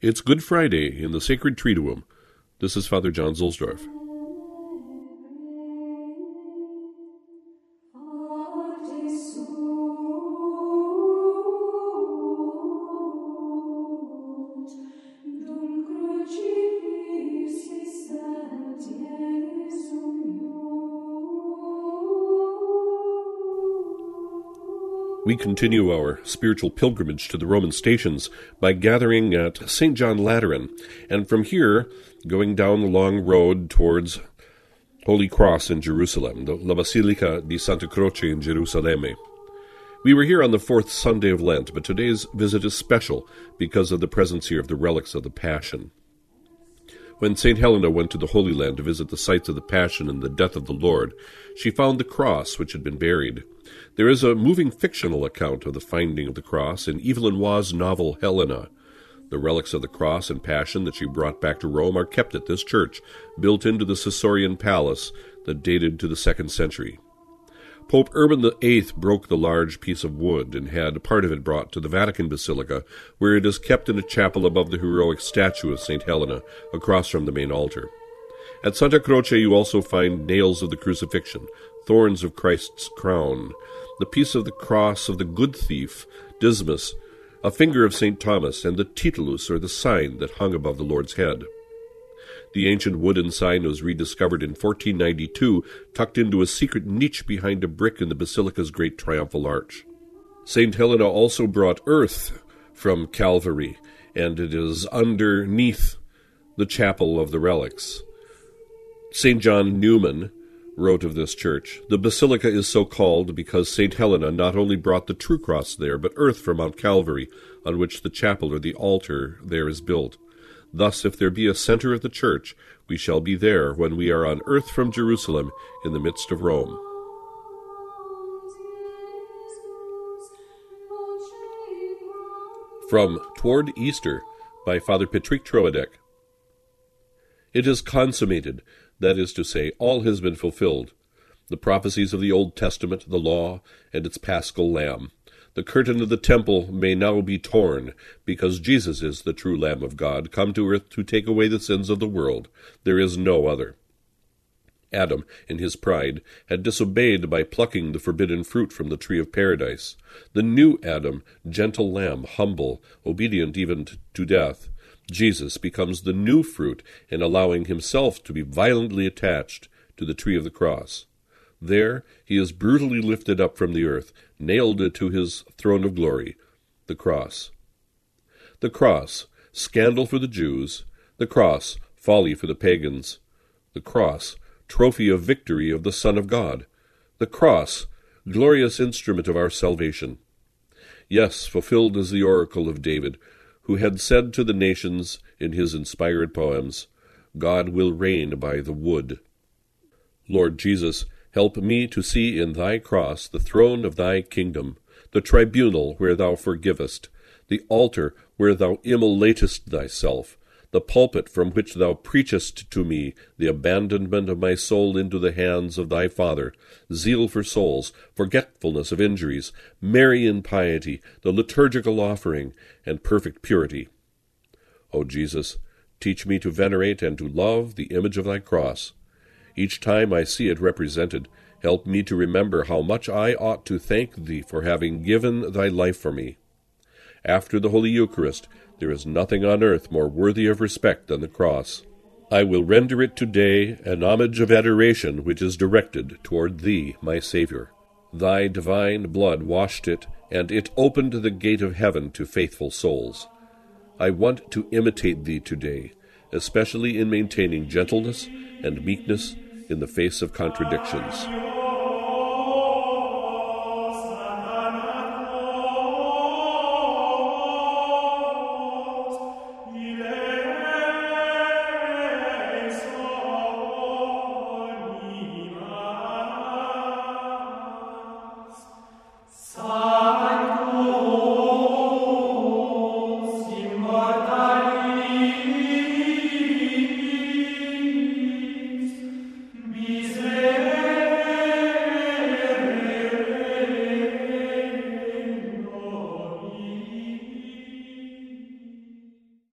It's Good Friday in the Sacred Triduum. This is Father John Zuhlsdorf. We continue our spiritual pilgrimage to the Roman stations by gathering at St. John Lateran, and from here going down the long road towards Holy Cross in Jerusalem, the La Basilica di Santa Croce in Gerusalemme. We were here on the fourth Sunday of Lent, but today's visit is special because of the presence here of the relics of the Passion. When St. Helena went to the Holy Land to visit the sites of the Passion and the death of the Lord, she found the cross which had been buried. There is a moving fictional account of the finding of the cross in Evelyn Waugh's novel Helena. The relics of the cross and passion that she brought back to Rome are kept at this church, built into the Sessorian palace that dated to the second century. Pope Urban VIII broke the large piece of wood and had part of it brought to the Vatican Basilica, where it is kept in a chapel above the heroic statue of St. Helena, across from the main altar. At Santa Croce you also find nails of the crucifixion, thorns of Christ's crown, the piece of the cross of the good thief, Dismas, a finger of St. Thomas, and the titulus, or the sign that hung above the Lord's head. The ancient wooden sign was rediscovered in 1492, tucked into a secret niche behind a brick in the basilica's great triumphal arch. St. Helena also brought earth from Calvary, and it is underneath the chapel of the relics. St. John Newman wrote of this church. The basilica is so called because St. Helena not only brought the true cross there, but earth from Mount Calvary, on which the chapel or the altar there is built. Thus, if there be a center of the church, we shall be there when we are on earth from Jerusalem in the midst of Rome. From Toward Easter by Father Patrick Troadec. It is consummated. That is to say, all has been fulfilled. The prophecies of the Old Testament, the law, and its paschal lamb. The curtain of the temple may now be torn, because Jesus is the true Lamb of God, come to earth to take away the sins of the world. There is no other. Adam, in his pride, had disobeyed by plucking the forbidden fruit from the tree of paradise. The new Adam, gentle lamb, humble, obedient even to death, Jesus becomes the new fruit in allowing himself to be violently attached to the tree of the cross. There he is brutally lifted up from the earth, nailed to his throne of glory, the cross. The cross, scandal for the Jews, the cross, folly for the pagans, the cross, trophy of victory of the Son of God, the cross, glorious instrument of our salvation. Yes, fulfilled is the oracle of David, who had said to the nations in his inspired poems, God will reign by the wood. Lord Jesus, help me to see in thy cross the throne of thy kingdom, the tribunal where thou forgivest, the altar where thou immolatest thyself, the pulpit from which thou preachest to me the abandonment of my soul into the hands of thy Father, zeal for souls, forgetfulness of injuries, Marian piety, the liturgical offering, and perfect purity. O Jesus, teach me to venerate and to love the image of thy cross. Each time I see it represented, help me to remember how much I ought to thank thee for having given thy life for me. After the Holy Eucharist, there is nothing on earth more worthy of respect than the cross. I will render it today an homage of adoration which is directed toward Thee, my Saviour. Thy divine blood washed it, and it opened the gate of heaven to faithful souls. I want to imitate Thee today, especially in maintaining gentleness and meekness in the face of contradictions.